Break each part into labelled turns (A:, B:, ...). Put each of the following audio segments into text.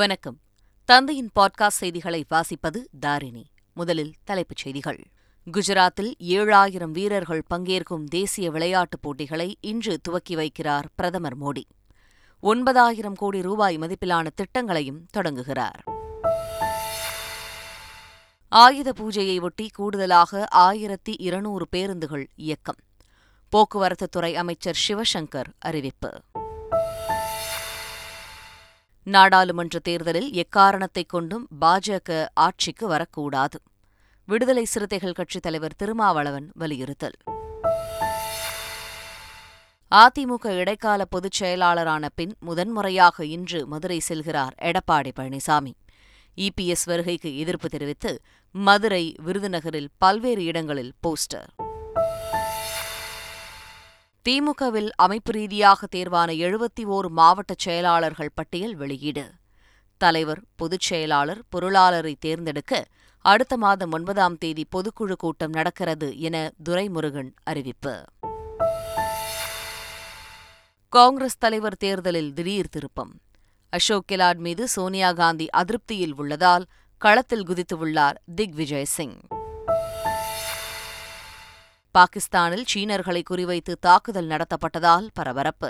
A: வணக்கம் தந்தையின் பாட்காஸ்ட் செய்திகளை வாசிப்பது தாரிணி முதலில் தலைப்புச் செய்திகள் குஜராத்தில் ஏழாயிரம் வீரர்கள் பங்கேற்கும் தேசிய விளையாட்டுப் போட்டிகளை இன்று துவக்கி வைக்கிறார் பிரதமர் மோடி ஒன்பதாயிரம் கோடி ரூபாய் மதிப்பிலான திட்டங்களையும் தொடங்குகிறார் ஆயுத பூஜையை ஒட்டி கூடுதலாக ஆயிரத்தி இருநூறு பேருந்துகள் இயக்கம் போக்குவரத்துத்துறை அமைச்சர் சிவசங்கர் அறிவிப்பு நாடாளுமன்ற தேர்தலில் எக்காரணத்தைக் கொண்டும் பாஜக ஆட்சிக்கு வரக்கூடாது விடுதலை சிறுத்தைகள் கட்சித் தலைவர் திருமாவளவன் வலியுறுத்தல் அதிமுக இடைக்கால பொதுச் செயலாளரான பின் முதன்முறையாக இன்று மதுரை செல்கிறார் எடப்பாடி பழனிசாமி இபிஎஸ் வருகைக்கு எதிர்ப்பு தெரிவித்து மதுரை விருதுநகரில் பல்வேறு இடங்களில் போஸ்டர் திமுகவில் அமைப்பு ரீதியாக தேர்வான எழுபத்தி ஓர் மாவட்ட செயலாளர்கள் பட்டியல் வெளியீடு தலைவர் பொதுச் செயலாளர் பொருளாளரை தேர்ந்தெடுக்க அடுத்த மாதம் ஒன்பதாம் தேதி பொதுக்குழு கூட்டம் நடக்கிறது என துரைமுருகன் அறிவிப்பு காங்கிரஸ் தலைவர் தேர்தலில் திடீர் திருப்பம் அசோக் கெலாட் மீது சோனியா காந்தி அதிருப்தியில் உள்ளதால் களத்தில் குதித்துள்ளார் திக்விஜய் சிங் பாகிஸ்தானில் சீனர்களை குறிவைத்து தாக்குதல் நடத்தப்பட்டதால் பரபரப்பு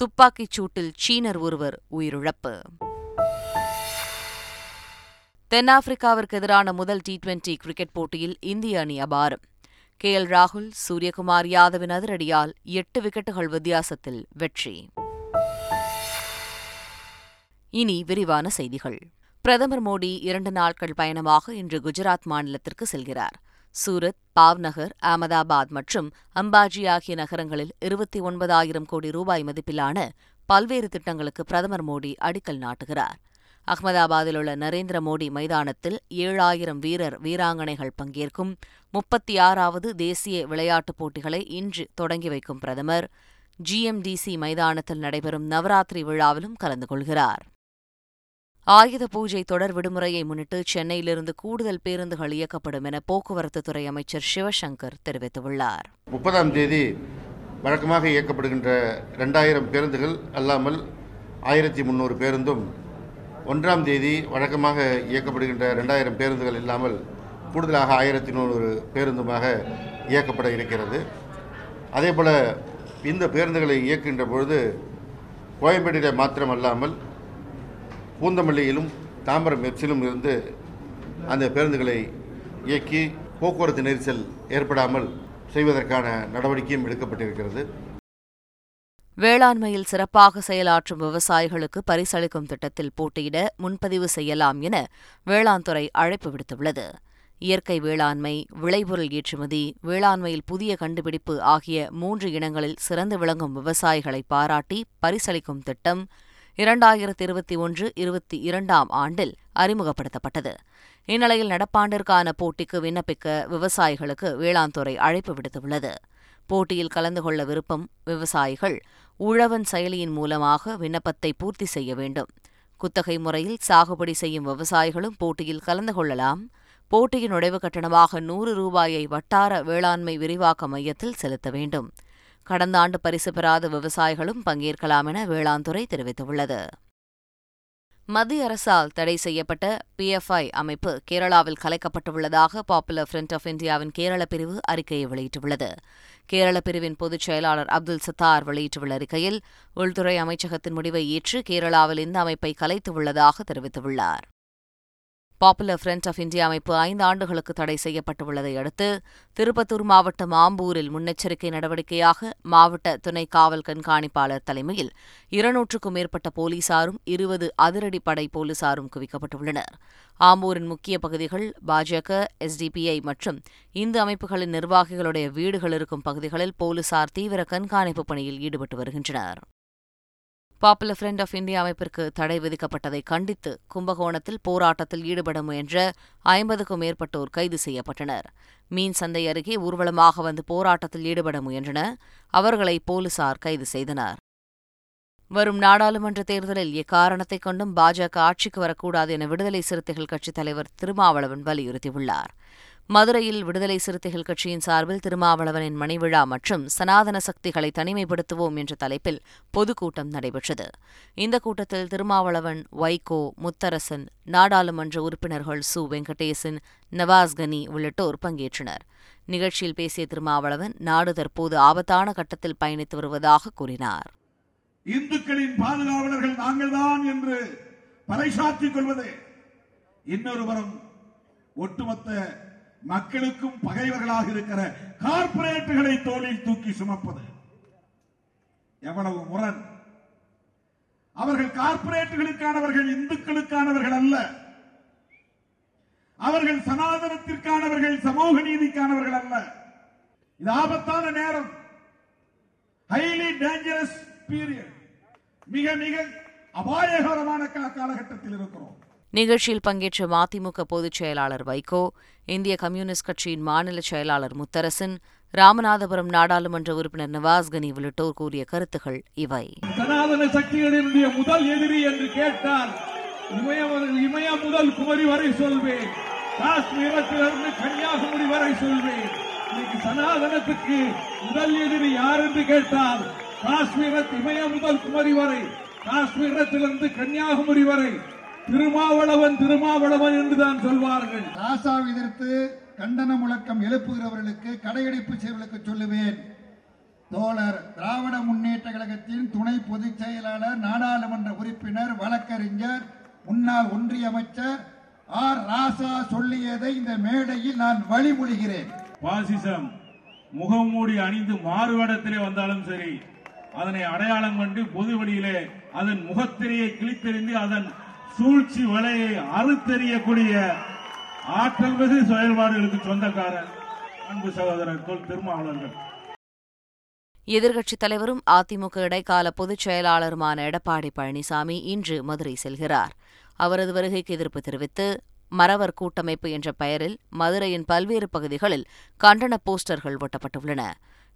A: துப்பாக்கிச் சூட்டில் சீனர் ஒருவர் உயிரிழப்பு தென்னாப்பிரிக்காவிற்கு எதிரான முதல் டி டுவெண்டி கிரிக்கெட் போட்டியில் இந்திய அணி அபாரம் கே எல் ராகுல் சூரியகுமார் யாதவின் அதிரடியால் எட்டு விக்கெட்டுகள் வித்தியாசத்தில் வெற்றி இனி விரிவான செய்திகள் பிரதமர் மோடி இரண்டு நாட்கள் பயணமாக இன்று குஜராத் மாநிலத்திற்கு செல்கிறார் சூரத் பாவ்நகர் அகமதாபாத் மற்றும் அம்பாஜி ஆகிய நகரங்களில் இருபத்தி ஒன்பதாயிரம் கோடி ரூபாய் மதிப்பிலான பல்வேறு திட்டங்களுக்கு பிரதமர் மோடி அடிக்கல் நாட்டுகிறார் அகமதாபாத்தில் உள்ள நரேந்திர மோடி மைதானத்தில் ஏழாயிரம் வீரர் வீராங்கனைகள் பங்கேற்கும் முப்பத்தி ஆறாவது தேசிய விளையாட்டுப் போட்டிகளை இன்று தொடங்கி வைக்கும் பிரதமர் ஜிஎம்டிசி மைதானத்தில் நடைபெறும் நவராத்திரி விழாவிலும் கலந்து கொள்கிறார் ஆயுத பூஜை தொடர் விடுமுறையை முன்னிட்டு சென்னையிலிருந்து கூடுதல் பேருந்துகள் இயக்கப்படும் என போக்குவரத்து துறை அமைச்சர் சிவசங்கர் தெரிவித்துள்ளார்
B: முப்பதாம் தேதி வழக்கமாக இயக்கப்படுகின்ற ரெண்டாயிரம் பேருந்துகள் அல்லாமல் ஆயிரத்தி முந்நூறு பேருந்தும் ஒன்றாம் தேதி வழக்கமாக இயக்கப்படுகின்ற ரெண்டாயிரம் பேருந்துகள் இல்லாமல் கூடுதலாக ஆயிரத்தி நூறு பேருந்துமாக இயக்கப்பட இருக்கிறது அதேபோல் இந்த பேருந்துகளை இயக்குகின்ற பொழுது கோயம்பேட்டில் மாத்திரம் அல்லாமல் பூந்தமல்லியிலும் தாம்பரம் எப்சிலும் இருந்து அந்த பேருந்துகளை இயக்கி போக்குவரத்து நெரிசல் ஏற்படாமல் செய்வதற்கான நடவடிக்கையும் எடுக்கப்பட்டிருக்கிறது
A: வேளாண்மையில் சிறப்பாக செயலாற்றும் விவசாயிகளுக்கு பரிசளிக்கும் திட்டத்தில் போட்டியிட முன்பதிவு செய்யலாம் என வேளாண் துறை அழைப்பு விடுத்துள்ளது இயற்கை வேளாண்மை விளைபொருள் ஏற்றுமதி வேளாண்மையில் புதிய கண்டுபிடிப்பு ஆகிய மூன்று இனங்களில் சிறந்து விளங்கும் விவசாயிகளை பாராட்டி பரிசளிக்கும் திட்டம் இரண்டாயிரத்தி இருபத்தி ஒன்று இருபத்தி இரண்டாம் ஆண்டில் அறிமுகப்படுத்தப்பட்டது இந்நிலையில் நடப்பாண்டிற்கான போட்டிக்கு விண்ணப்பிக்க விவசாயிகளுக்கு வேளாண் துறை அழைப்பு விடுத்துள்ளது போட்டியில் கலந்து கொள்ள விருப்பம் விவசாயிகள் உழவன் செயலியின் மூலமாக விண்ணப்பத்தை பூர்த்தி செய்ய வேண்டும் குத்தகை முறையில் சாகுபடி செய்யும் விவசாயிகளும் போட்டியில் கலந்து கொள்ளலாம் போட்டியின் நுழைவு கட்டணமாக நூறு ரூபாயை வட்டார வேளாண்மை விரிவாக்க மையத்தில் செலுத்த வேண்டும் கடந்த ஆண்டு பரிசு பெறாத விவசாயிகளும் பங்கேற்கலாம் என வேளாண் துறை தெரிவித்துள்ளது மத்திய அரசால் தடை செய்யப்பட்ட பிஎஃப்ஐ அமைப்பு கேரளாவில் கலைக்கப்பட்டுள்ளதாக பாப்புலர் ஃப்ரண்ட் ஆஃப் இந்தியாவின் கேரள பிரிவு அறிக்கையை வெளியிட்டுள்ளது கேரள பிரிவின் பொதுச் செயலாளர் அப்துல் சத்தார் வெளியிட்டுள்ள அறிக்கையில் உள்துறை அமைச்சகத்தின் முடிவை ஏற்று கேரளாவில் இந்த அமைப்பை கலைத்துள்ளதாக தெரிவித்துள்ளார் பாப்புலர் ஃப்ரண்ட் ஆஃப் இந்தியா அமைப்பு ஐந்து ஆண்டுகளுக்கு தடை செய்யப்பட்டுள்ளதை அடுத்து திருப்பத்தூர் மாவட்டம் ஆம்பூரில் முன்னெச்சரிக்கை நடவடிக்கையாக மாவட்ட துணை காவல் கண்காணிப்பாளர் தலைமையில் இருநூற்றுக்கும் மேற்பட்ட போலீசாரும் இருபது அதிரடிப்படை போலீசாரும் குவிக்கப்பட்டுள்ளனர் ஆம்பூரின் முக்கிய பகுதிகள் பாஜக எஸ்டிபிஐ மற்றும் இந்து அமைப்புகளின் நிர்வாகிகளுடைய வீடுகள் இருக்கும் பகுதிகளில் போலீசார் தீவிர கண்காணிப்பு பணியில் ஈடுபட்டு வருகின்றனர் பாப்புலர் ஃப்ரண்ட் ஆஃப் இந்தியா அமைப்பிற்கு தடை விதிக்கப்பட்டதை கண்டித்து கும்பகோணத்தில் போராட்டத்தில் ஈடுபட முயன்ற ஐம்பதுக்கும் மேற்பட்டோர் கைது செய்யப்பட்டனர் மீன் சந்தை அருகே ஊர்வலமாக வந்து போராட்டத்தில் ஈடுபட முயன்றனர் அவர்களை போலீசார் கைது செய்தனர் வரும் நாடாளுமன்ற தேர்தலில் எக்காரணத்தை கொண்டும் பாஜக ஆட்சிக்கு வரக்கூடாது என விடுதலை சிறுத்தைகள் கட்சித் தலைவர் திருமாவளவன் வலியுறுத்தியுள்ளார் மதுரையில் விடுதலை சிறுத்தைகள் கட்சியின் சார்பில் திருமாவளவனின் மணிவிழா மற்றும் சனாதன சக்திகளை தனிமைப்படுத்துவோம் என்ற தலைப்பில் பொதுக்கூட்டம் நடைபெற்றது இந்த கூட்டத்தில் திருமாவளவன் வைகோ முத்தரசன் நாடாளுமன்ற உறுப்பினர்கள் சு வெங்கடேசன் நவாஸ் கனி உள்ளிட்டோர் பங்கேற்றனர் நிகழ்ச்சியில் பேசிய திருமாவளவன் நாடு தற்போது ஆபத்தான கட்டத்தில் பயணித்து வருவதாக கூறினார் இந்துக்களின் பாதுகாவலர்கள் நாங்கள்தான் என்று பறைசாற்றிக்
C: கொள்வது இன்னொரு ஒட்டுமொத்த மக்களுக்கும் பகைவர்களாக இருக்கிற கார்பரேட்டுகளை தோளில் தூக்கி சுமப்பது எவ்வளவு முரண் அவர்கள் கார்பரேட்டுகளுக்கானவர்கள் இந்துக்களுக்கானவர்கள் அல்ல அவர்கள் சனாதனத்திற்கானவர்கள் சமூக நீதிக்கானவர்கள் அல்ல இது ஆபத்தான நேரம் ஹைலி டேஞ்சரஸ் பீரியட் மிக மிக அபாயகரமான காலகட்டத்தில் இருக்கிறோம்
A: நிகழ்ச்சியில் பங்கேற்ற மதிமுக பொதுச் செயலாளர் வைகோ இந்திய கம்யூனிஸ்ட் கட்சியின் மாநில செயலாளர் முத்தரசன் ராமநாதபுரம் நாடாளுமன்ற உறுப்பினர் நவாஸ் கனி உள்ளிட்டோர் கூறிய கருத்துகள் இவை சனாதன சக்திகளினுடைய முதல் எதிரி என்று
D: கேட்டால் இமய முதல் குமரி வரை சொல்வேன் காஷ்மீரத்திலிருந்து கன்னியாகுமரி வரை சொல்வேன் இன்னைக்கு சனாதனத்துக்கு முதல் எதிரி யார் என்று கேட்டால் காஷ்மீரத் இமய முதல் குமரி வரை காஷ்மீரத்திலிருந்து கன்னியாகுமரி வரை திருமாவளவன் திருமாவளவன் என்றுதான் சொல்வார்கள்
E: ராசா எதிர்த்து கண்டன முழக்கம் எழுப்புகிறவர்களுக்கு கடையடிப்பு செய்வர்களுக்கு சொல்லுவேன் தோழர் திராவிட முன்னேற்ற கழகத்தின் துணை பொதுச் செயலாளர் நாடாளுமன்ற உறுப்பினர் வழக்கறிஞர் முன்னாள் ஒன்றிய அமைச்சர் ஆர் ராசா சொல்லியதை இந்த மேடையில் நான் வழிமொழிகிறேன் பாசிசம்
F: முகமூடி அணிந்து மாறுவடத்திலே வந்தாலும் சரி அதனை அடையாளம் கண்டு பொது வழியிலே அதன் முகத்திரையை கிழித்தெறிந்து அதன் சூழ்ச்சி வலையை அறுத்தெறியக்கூடிய ஆற்றல் மிகு செயல்பாடுகளுக்கு
A: சொந்தக்கார அன்பு சகோதரர் தொல் திருமாவளர்கள் எதிர்க்கட்சித் தலைவரும் அதிமுக இடைக்கால பொதுச் செயலாளருமான எடப்பாடி பழனிசாமி இன்று மதுரை செல்கிறார் அவரது வருகைக்கு எதிர்ப்பு தெரிவித்து மறவர் கூட்டமைப்பு என்ற பெயரில் மதுரையின் பல்வேறு பகுதிகளில் கண்டன போஸ்டர்கள் ஒட்டப்பட்டுள்ளன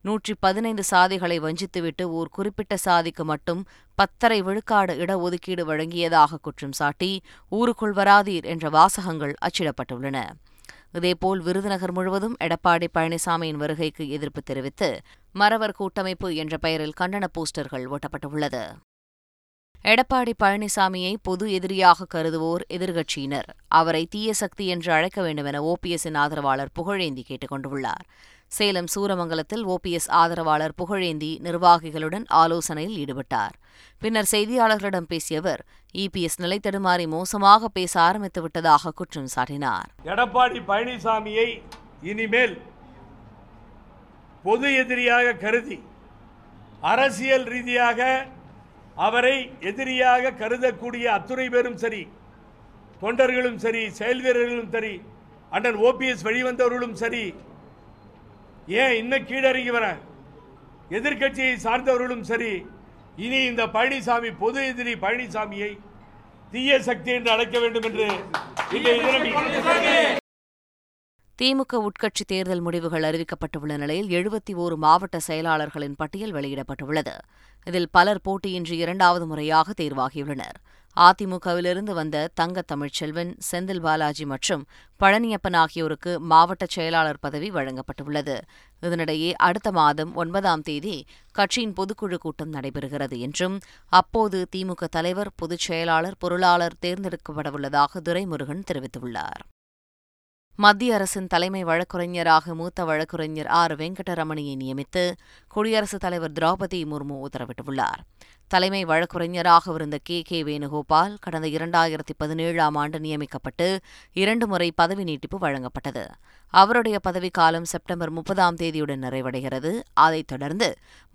A: நூற்றி பதினைந்து சாதிகளை வஞ்சித்துவிட்டு ஓர் குறிப்பிட்ட சாதிக்கு மட்டும் பத்தரை விழுக்காடு இடஒதுக்கீடு வழங்கியதாக குற்றம் சாட்டி ஊருக்குள் வராதீர் என்ற வாசகங்கள் அச்சிடப்பட்டுள்ளன இதேபோல் விருதுநகர் முழுவதும் எடப்பாடி பழனிசாமியின் வருகைக்கு எதிர்ப்பு தெரிவித்து மறவர் கூட்டமைப்பு என்ற பெயரில் கண்டன போஸ்டர்கள் ஒட்டப்பட்டுள்ளது எடப்பாடி பழனிசாமியை பொது எதிரியாக கருதுவோர் எதிர்க்கட்சியினர் அவரை தீய சக்தி என்று அழைக்க வேண்டும் என ஓபிஎஸ்ஸின் ஆதரவாளர் புகழேந்தி கேட்டுக் கொண்டுள்ளார் சேலம் சூரமங்கலத்தில் ஓபிஎஸ் ஆதரவாளர் புகழேந்தி நிர்வாகிகளுடன் ஆலோசனையில் ஈடுபட்டார் பின்னர் செய்தியாளர்களிடம் பேசிய அவர் இபிஎஸ் நிலை தடுமாறி மோசமாக பேச ஆரம்பித்து விட்டதாக குற்றம் சாட்டினார்
G: எடப்பாடி பழனிசாமியை இனிமேல் பொது எதிரியாக கருதி அரசியல் ரீதியாக அவரை எதிரியாக கருதக்கூடிய அத்துறை பேரும் சரி தொண்டர்களும் சரி செயல் வீரர்களும் சரி அண்ணன் ஓபிஎஸ் வெளிவந்தவர்களும் சரி ஏன் இன்னும் கீழறங்கி வர எதிர்கட்சியை சார்ந்தவர்களும் சரி இனி இந்த பழனிசாமி பொது எதிரி பழனிசாமியை தீய சக்தி என்று அழைக்க வேண்டும் என்று
A: திமுக உட்கட்சி தேர்தல் முடிவுகள் அறிவிக்கப்பட்டுள்ள நிலையில் எழுபத்தி ஓரு மாவட்ட செயலாளர்களின் பட்டியல் வெளியிடப்பட்டுள்ளது இதில் பலர் போட்டியின்றி இரண்டாவது முறையாக தேர்வாகியுள்ளனர் அதிமுகவிலிருந்து வந்த தங்க தமிழ்ச்செல்வன் செந்தில் பாலாஜி மற்றும் பழனியப்பன் ஆகியோருக்கு மாவட்ட செயலாளர் பதவி வழங்கப்பட்டுள்ளது இதனிடையே அடுத்த மாதம் ஒன்பதாம் தேதி கட்சியின் பொதுக்குழு கூட்டம் நடைபெறுகிறது என்றும் அப்போது திமுக தலைவர் பொதுச் செயலாளர் பொருளாளர் தேர்ந்தெடுக்கப்படவுள்ளதாக துரைமுருகன் தெரிவித்துள்ளார் மத்திய அரசின் தலைமை வழக்கறிஞராக மூத்த வழக்கறிஞர் ஆர் வெங்கடரமணியை நியமித்து குடியரசுத் தலைவர் திரௌபதி முர்மு உத்தரவிட்டுள்ளார் தலைமை வழக்கறிஞராக இருந்த கே கே வேணுகோபால் கடந்த இரண்டாயிரத்தி பதினேழாம் ஆண்டு நியமிக்கப்பட்டு இரண்டு முறை பதவி நீட்டிப்பு வழங்கப்பட்டது அவருடைய பதவிக்காலம் செப்டம்பர் முப்பதாம் தேதியுடன் நிறைவடைகிறது அதைத் தொடர்ந்து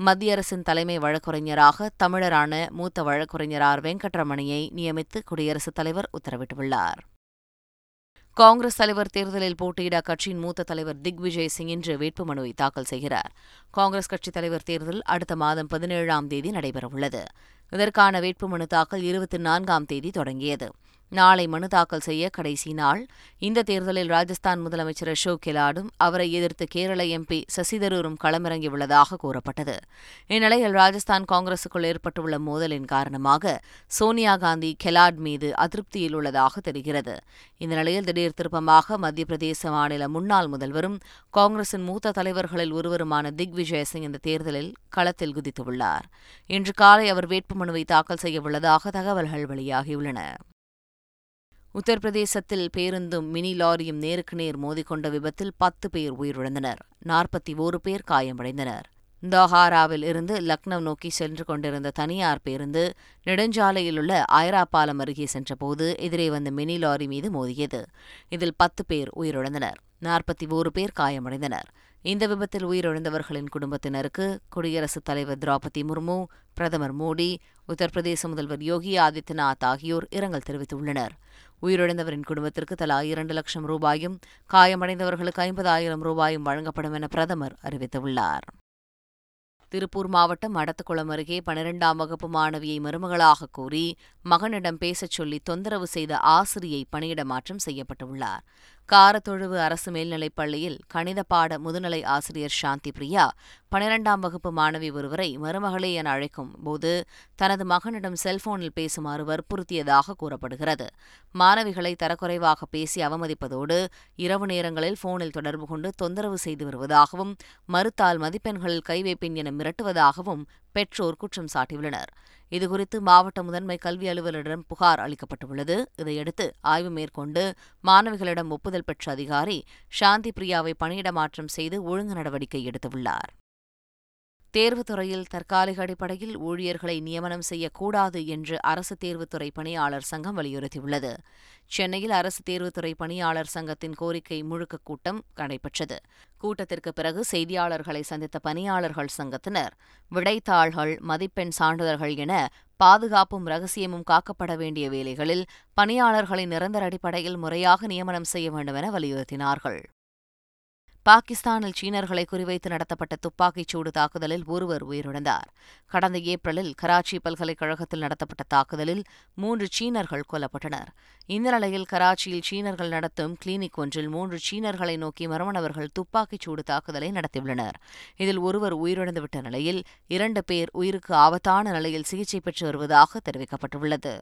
A: மத்திய அரசின் தலைமை வழக்கறிஞராக தமிழரான மூத்த வழக்கறிஞர் ஆர் வெங்கடரமணியை நியமித்து குடியரசுத் தலைவர் உத்தரவிட்டுள்ளார் காங்கிரஸ் தலைவர் தேர்தலில் போட்டியிட அக்கட்சியின் மூத்த தலைவர் திக்விஜய் சிங் இன்று வேட்புமனுவை தாக்கல் செய்கிறார் காங்கிரஸ் கட்சித் தலைவர் தேர்தல் அடுத்த மாதம் பதினேழாம் தேதி நடைபெறவுள்ளது இதற்கான வேட்புமனு தாக்கல் இருபத்தி நான்காம் தேதி தொடங்கியது நாளை மனு தாக்கல் செய்ய கடைசி நாள் இந்த தேர்தலில் ராஜஸ்தான் முதலமைச்சர் அசோக் கெலாடும் அவரை எதிர்த்து கேரள எம்பி சசிதரூரும் களமிறங்கியுள்ளதாக கூறப்பட்டது இந்நிலையில் ராஜஸ்தான் காங்கிரசுக்குள் ஏற்பட்டுள்ள மோதலின் காரணமாக சோனியா காந்தி கெலாட் மீது அதிருப்தியில் உள்ளதாக தெரிகிறது இந்த நிலையில் திடீர் திருப்பமாக மத்திய பிரதேச மாநில முன்னாள் முதல்வரும் காங்கிரசின் மூத்த தலைவர்களில் ஒருவருமான விஜய் சிங் இந்த தேர்தலில் களத்தில் குதித்துள்ளார் இன்று காலை அவர் வேட்புமனுவை தாக்கல் செய்யவுள்ளதாக தகவல்கள் வெளியாகியுள்ளன உத்தரப்பிரதேசத்தில் பேருந்தும் மினி லாரியும் நேருக்கு நேர் மோதிக்கொண்ட விபத்தில் பத்து பேர் உயிரிழந்தனர் நாற்பத்தி ஓரு பேர் காயமடைந்தனர் தோஹாராவில் இருந்து லக்னோ நோக்கி சென்று கொண்டிருந்த தனியார் பேருந்து நெடுஞ்சாலையிலுள்ள ஐரா பாலம் அருகே சென்றபோது எதிரே வந்த மினி லாரி மீது மோதியது இதில் பத்து பேர் உயிரிழந்தனர் நாற்பத்தி ஓரு பேர் காயமடைந்தனர் இந்த விபத்தில் உயிரிழந்தவர்களின் குடும்பத்தினருக்கு குடியரசுத் தலைவர் திரௌபதி முர்மு பிரதமர் மோடி உத்தரப்பிரதேச முதல்வர் யோகி ஆதித்யநாத் ஆகியோர் இரங்கல் தெரிவித்துள்ளனர் உயிரிழந்தவரின் குடும்பத்திற்கு தலா இரண்டு லட்சம் ரூபாயும் காயமடைந்தவர்களுக்கு ஐம்பதாயிரம் ரூபாயும் வழங்கப்படும் என பிரதமர் அறிவித்துள்ளார் திருப்பூர் மாவட்டம் அடத்துக்குளம் அருகே பனிரெண்டாம் வகுப்பு மாணவியை மருமகளாக கூறி மகனிடம் பேசச் சொல்லி தொந்தரவு செய்த ஆசிரியை பணியிட மாற்றம் செய்யப்பட்டுள்ளார் காரத்தொழுவு அரசு மேல்நிலைப் பள்ளியில் கணித பாட முதுநிலை ஆசிரியர் சாந்தி பிரியா பனிரெண்டாம் வகுப்பு மாணவி ஒருவரை மருமகளே என அழைக்கும் போது தனது மகனிடம் செல்போனில் பேசுமாறு வற்புறுத்தியதாக கூறப்படுகிறது மாணவிகளை தரக்குறைவாக பேசி அவமதிப்பதோடு இரவு நேரங்களில் போனில் தொடர்பு கொண்டு தொந்தரவு செய்து வருவதாகவும் மறுத்தால் மதிப்பெண்களில் கைவைப்பின் என மிரட்டுவதாகவும் பெற்றோர் குற்றம் சாட்டியுள்ளனர் இதுகுறித்து மாவட்ட முதன்மை கல்வி அலுவலரிடம் புகார் அளிக்கப்பட்டுள்ளது இதையடுத்து ஆய்வு மேற்கொண்டு மாணவிகளிடம் ஒப்புதல் பெற்ற அதிகாரி சாந்தி பிரியாவை பணியிட மாற்றம் செய்து ஒழுங்கு நடவடிக்கை எடுத்துள்ளார் தேர்வுத்துறையில் தற்காலிக அடிப்படையில் ஊழியர்களை நியமனம் செய்யக்கூடாது என்று அரசு தேர்வுத்துறை பணியாளர் சங்கம் வலியுறுத்தியுள்ளது சென்னையில் அரசு தேர்வுத்துறை பணியாளர் சங்கத்தின் கோரிக்கை முழுக்க கூட்டம் நடைபெற்றது கூட்டத்திற்கு பிறகு செய்தியாளர்களை சந்தித்த பணியாளர்கள் சங்கத்தினர் விடைத்தாள்கள் மதிப்பெண் சான்றிதழ்கள் என பாதுகாப்பும் ரகசியமும் காக்கப்பட வேண்டிய வேலைகளில் பணியாளர்களை நிரந்தர அடிப்படையில் முறையாக நியமனம் செய்ய வேண்டும் என வலியுறுத்தினார்கள் பாகிஸ்தானில் சீனர்களை குறிவைத்து நடத்தப்பட்ட துப்பாக்கிச் சூடு தாக்குதலில் ஒருவர் உயிரிழந்தார் கடந்த ஏப்ரலில் கராச்சி பல்கலைக்கழகத்தில் நடத்தப்பட்ட தாக்குதலில் மூன்று சீனர்கள் கொல்லப்பட்டனர் இந்த நிலையில் கராச்சியில் சீனர்கள் நடத்தும் கிளினிக் ஒன்றில் மூன்று சீனர்களை நோக்கி மர்மணவர்கள் துப்பாக்கிச் சூடு தாக்குதலை நடத்தியுள்ளனர் இதில் ஒருவர் உயிரிழந்துவிட்ட நிலையில் இரண்டு பேர் உயிருக்கு ஆபத்தான நிலையில் சிகிச்சை பெற்று வருவதாக தெரிவிக்கப்பட்டுள்ளது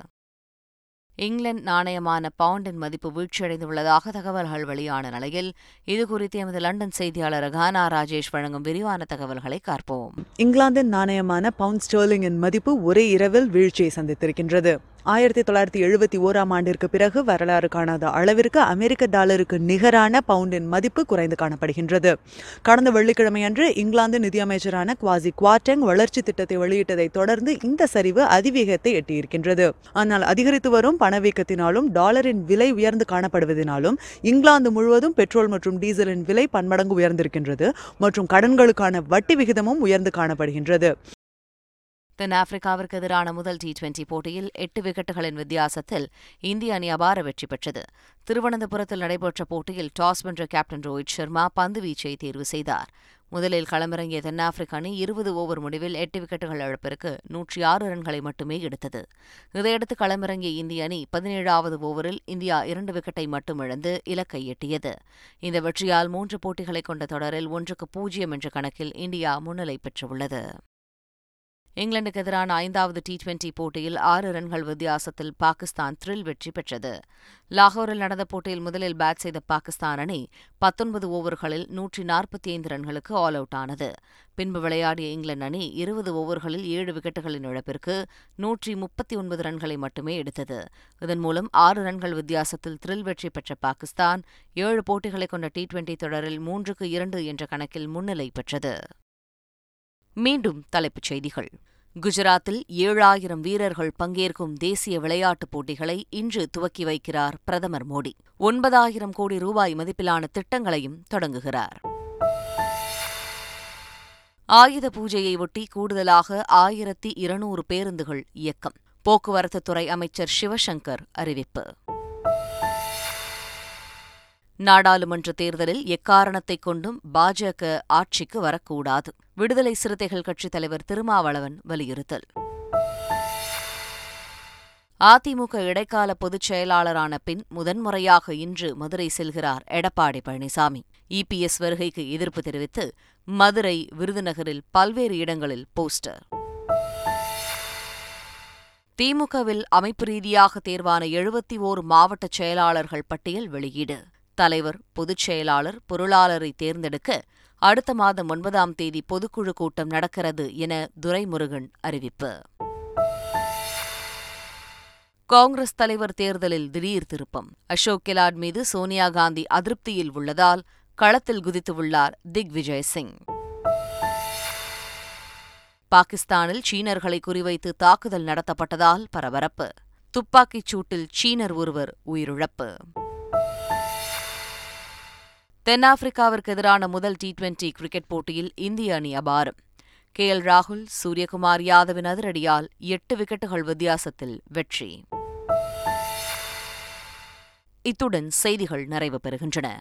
A: இங்கிலாந்து நாணயமான பவுண்டின் மதிப்பு வீழ்ச்சியடைந்துள்ளதாக தகவல்கள் வெளியான நிலையில் இதுகுறித்து எமது லண்டன் செய்தியாளர் கானா ராஜேஷ் வழங்கும் விரிவான தகவல்களை பார்ப்போம்
H: இங்கிலாந்தின் நாணயமான பவுண்ட் ஸ்டேர்லிங்கின் மதிப்பு ஒரே இரவில் வீழ்ச்சியை சந்தித்திருக்கின்றது ஆயிரத்தி தொள்ளாயிரத்தி எழுபத்தி ஓராம் ஆண்டிற்கு பிறகு வரலாறு காணாத அளவிற்கு அமெரிக்க டாலருக்கு நிகரான பவுண்டின் மதிப்பு குறைந்து காணப்படுகின்றது கடந்த வெள்ளிக்கிழமை அன்று இங்கிலாந்து நிதியமைச்சரான குவாசி குவாட்டங் வளர்ச்சி திட்டத்தை வெளியிட்டதை தொடர்ந்து இந்த சரிவு அதிவேகத்தை எட்டியிருக்கின்றது ஆனால் அதிகரித்து வரும் பணவீக்கத்தினாலும் டாலரின் விலை உயர்ந்து காணப்படுவதனாலும் இங்கிலாந்து முழுவதும் பெட்ரோல் மற்றும் டீசலின் விலை பன்மடங்கு உயர்ந்திருக்கின்றது மற்றும் கடன்களுக்கான வட்டி விகிதமும் உயர்ந்து காணப்படுகின்றது
A: தென்னாப்பிரிக்காவிற்கு எதிரான முதல் டி டுவெண்டி போட்டியில் எட்டு விக்கெட்டுகளின் வித்தியாசத்தில் இந்திய அணி அபார வெற்றி பெற்றது திருவனந்தபுரத்தில் நடைபெற்ற போட்டியில் டாஸ் வென்ற கேப்டன் ரோஹித் சர்மா பந்து வீச்சை தேர்வு செய்தார் முதலில் களமிறங்கிய தென்னாப்பிரிக்க அணி இருபது ஓவர் முடிவில் எட்டு விக்கெட்டுகள் இழப்பிற்கு நூற்றி ஆறு ரன்களை மட்டுமே எடுத்தது இதையடுத்து களமிறங்கிய இந்திய அணி பதினேழாவது ஓவரில் இந்தியா இரண்டு விக்கெட்டை மட்டும் இழந்து இலக்கை எட்டியது இந்த வெற்றியால் மூன்று போட்டிகளை கொண்ட தொடரில் ஒன்றுக்கு பூஜ்ஜியம் என்ற கணக்கில் இந்தியா முன்னிலை பெற்றுள்ளது இங்கிலாந்துக்கு எதிரான ஐந்தாவது டி டுவெண்டி போட்டியில் ஆறு ரன்கள் வித்தியாசத்தில் பாகிஸ்தான் த்ரில் வெற்றி பெற்றது லாகூரில் நடந்த போட்டியில் முதலில் பேட் செய்த பாகிஸ்தான் அணி பத்தொன்பது ஓவர்களில் நூற்றி நாற்பத்தி ஐந்து ரன்களுக்கு ஆல் அவுட் ஆனது பின்பு விளையாடிய இங்கிலாந்து அணி இருபது ஓவர்களில் ஏழு விக்கெட்டுகளின் இழப்பிற்கு நூற்றி முப்பத்தி ஒன்பது ரன்களை மட்டுமே எடுத்தது இதன் மூலம் ஆறு ரன்கள் வித்தியாசத்தில் த்ரில் வெற்றி பெற்ற பாகிஸ்தான் ஏழு போட்டிகளை கொண்ட டி டுவெண்டி தொடரில் மூன்றுக்கு இரண்டு என்ற கணக்கில் முன்னிலை பெற்றது மீண்டும் தலைப்புச் செய்திகள் குஜராத்தில் ஏழாயிரம் வீரர்கள் பங்கேற்கும் தேசிய விளையாட்டுப் போட்டிகளை இன்று துவக்கி வைக்கிறார் பிரதமர் மோடி ஒன்பதாயிரம் கோடி ரூபாய் மதிப்பிலான திட்டங்களையும் தொடங்குகிறார் ஆயுத பூஜையை ஒட்டி கூடுதலாக ஆயிரத்தி இருநூறு பேருந்துகள் இயக்கம் போக்குவரத்துத்துறை அமைச்சர் சிவசங்கர் அறிவிப்பு நாடாளுமன்ற தேர்தலில் எக்காரணத்தைக் கொண்டும் பாஜக ஆட்சிக்கு வரக்கூடாது விடுதலை சிறுத்தைகள் கட்சித் தலைவர் திருமாவளவன் வலியுறுத்தல் அதிமுக இடைக்கால பொதுச் செயலாளரான பின் முதன்முறையாக இன்று மதுரை செல்கிறார் எடப்பாடி பழனிசாமி இபிஎஸ் வருகைக்கு எதிர்ப்பு தெரிவித்து மதுரை விருதுநகரில் பல்வேறு இடங்களில் போஸ்டர் திமுகவில் அமைப்பு ரீதியாக தேர்வான எழுபத்தி ஓர் மாவட்ட செயலாளர்கள் பட்டியல் வெளியீடு தலைவர் பொதுச் செயலாளர் பொருளாளரை தேர்ந்தெடுக்க அடுத்த மாதம் ஒன்பதாம் தேதி பொதுக்குழு கூட்டம் நடக்கிறது என துரைமுருகன் அறிவிப்பு காங்கிரஸ் தலைவர் தேர்தலில் திடீர் திருப்பம் அசோக் கெலாட் மீது சோனியா காந்தி அதிருப்தியில் உள்ளதால் களத்தில் குதித்துள்ளார் திக் விஜய் சிங் பாகிஸ்தானில் சீனர்களை குறிவைத்து தாக்குதல் நடத்தப்பட்டதால் பரபரப்பு துப்பாக்கிச் சூட்டில் சீனர் ஒருவர் உயிரிழப்பு தென்னாப்பிரிக்காவிற்கு எதிரான முதல் டி டுவெண்டி கிரிக்கெட் போட்டியில் இந்திய அணி அபாரம் கே எல் ராகுல் சூரியகுமார் யாதவின் அதிரடியால் எட்டு விக்கெட்டுகள் வித்தியாசத்தில் வெற்றி இத்துடன் செய்திகள் நிறைவு பெறுகின்றன